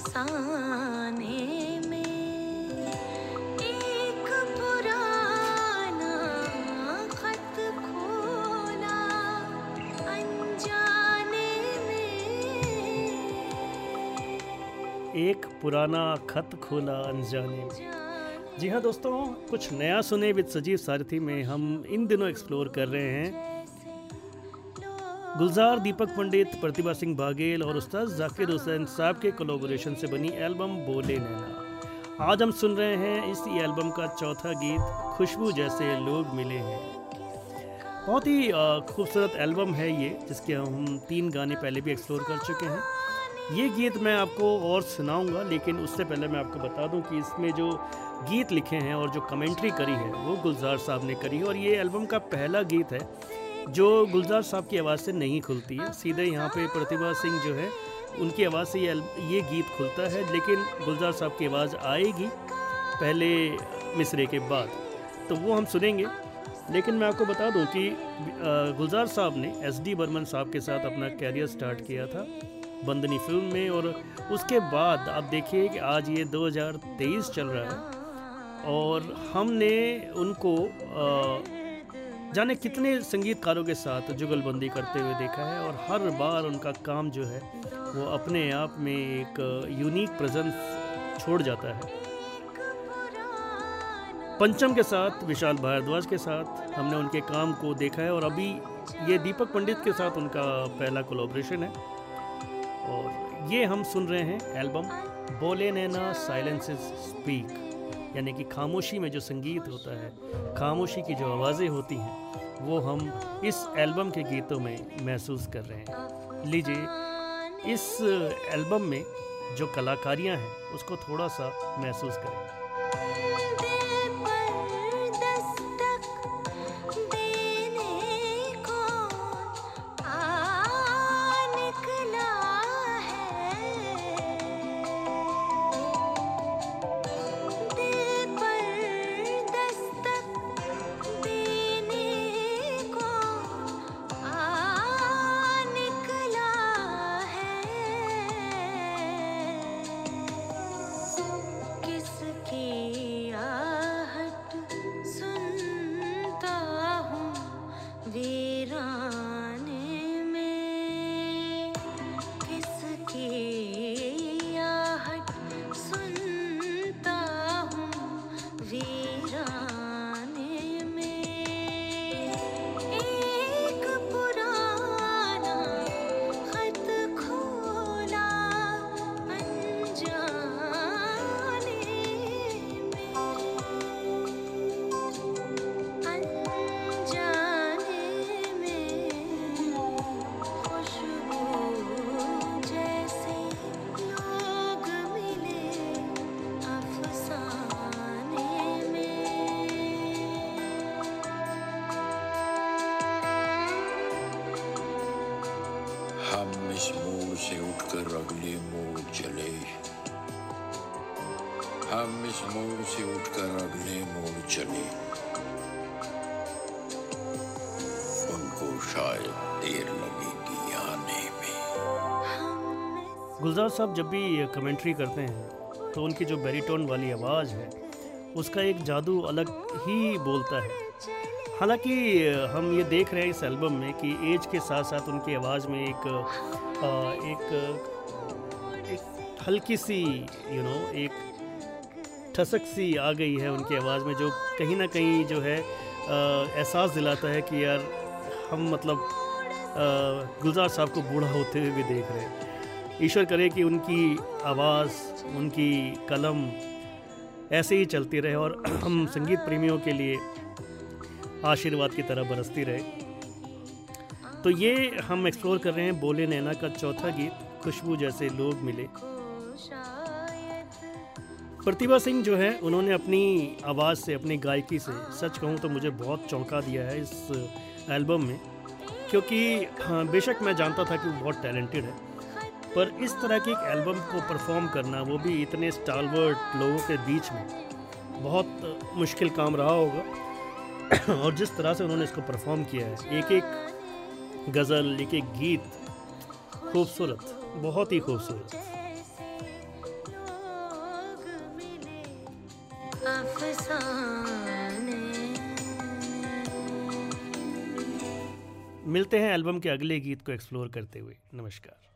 अफसाने में एक पुराना खत खोला अनजाने में। एक पुराना खत खोला अनजाने में। जी हाँ दोस्तों कुछ नया सुने विद सजीव सारथी में हम इन दिनों एक्सप्लोर कर रहे हैं। गुलजार, दीपक पंडित, प्रतिभा सिंह बाघेल और उस्ताद जाकिर हुसैन साहब के कोलोबोरेशन से बनी एल्बम बोले नैना। आज हम सुन रहे हैं इस एल्बम का चौथा गीत, खुशबू जैसे लोग मिले हैं। बहुत ही खूबसूरत एल्बम है ये, जिसके हम तीन गाने पहले भी एक्सप्लोर कर चुके हैं। ये गीत मैं आपको और सुनाऊँगा, लेकिन उससे पहले मैं आपको बता दूँ कि इसमें जो गीत लिखे हैं और जो कमेंट्री करी है, वो गुलजार साहब ने करी है। और ये एल्बम का पहला गीत है जो गुलजार साहब की आवाज़ से नहीं खुलती है सीधे यहाँ पे प्रतिभा सिंह जो है उनकी आवाज़ से ये ये गीत खुलता है लेकिन गुलजार साहब की आवाज़ आएगी पहले मिसरे के बाद। तो वो हम सुनेंगे लेकिन मैं आपको बता दूँ कि गुलजार साहब ने एस डी बर्मन साहब के साथ अपना कैरियर स्टार्ट किया था बंदनी फ़िल्म में और उसके बाद आप देखिए कि आज ये 2023 चल रहा है और हमने उनको अ, जाने कितने संगीतकारों के साथ जुगलबंदी करते हुए देखा है और हर बार उनका काम जो है, वो अपने आप में एक यूनिक प्रेजेंस छोड़ जाता है। पंचम के साथ, विशाल भारद्वाज के साथ हमने उनके काम को देखा है और अभी ये दीपक पंडित के साथ उनका पहला कोलाब्रेशन है। और ये हम सुन रहे हैं एल्बम बोले नैना साइलेंसेस स्पीक यानी कि खामोशी में जो संगीत होता है, खामोशी की जो आवाज़ें होती हैं, वो हम इस एल्बम के गीतों में महसूस कर रहे हैं। लीजिए, इस एल्बम में जो कलाकारियाँ हैं, उसको थोड़ा सा महसूस करें। हम इस मोड़ से उठकर अगले मोड़ चले। हम इस मोड़ से उठकर अगले मोड़ चले। उनको शायद देर लगेगी आने में। गुलजार साहब, जब भी कमेंट्री करते हैं तो उनकी जो बेरीटोन वाली आवाज़ है, उसका एक जादू अलग ही बोलता है। हालाँकि हम ये देख रहे हैं इस एल्बम में कि एज के साथ साथ उनकी आवाज़ में एक अ, एक एक हल्की सी यू नो एक ठसक सी आ गई है उनकी आवाज़ में जो कहीं ना कहीं जो है एहसास दिलाता है कि यार हम मतलब गुलजार साहब को बूढ़ा होते हुए भी देख रहे हैं। ईश्वर करे कि उनकी आवाज़ उनकी कलम ऐसे ही चलती रहे और हम संगीत प्रेमियों के लिए आशीर्वाद की तरह बरसती रहे। तो ये हम एक्सप्लोर कर रहे हैं बोले नैना का चौथा गीत, खुशबू जैसे लोग मिले। प्रतिभा सिंह जो है, उन्होंने अपनी आवाज़ से, अपनी गायकी से, सच कहूँ तो मुझे बहुत चौंका दिया है इस एल्बम में। क्योंकि हाँ बेशक मैं जानता था कि वो बहुत टैलेंटेड है, पर इस तरह की एक एल्बम को परफॉर्म करना, वो भी इतने स्टालवर्ट लोगों के बीच में, बहुत मुश्किल काम रहा होगा। और जिस तरह से उन्होंने इसको परफॉर्म किया है एक एक गज़ल एक एक गीत, खूबसूरत, बहुत ही खूबसूरत। मिलते हैं एल्बम के अगले गीत को एक्सप्लोर करते हुए। नमस्कार।